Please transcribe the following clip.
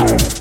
Let's go.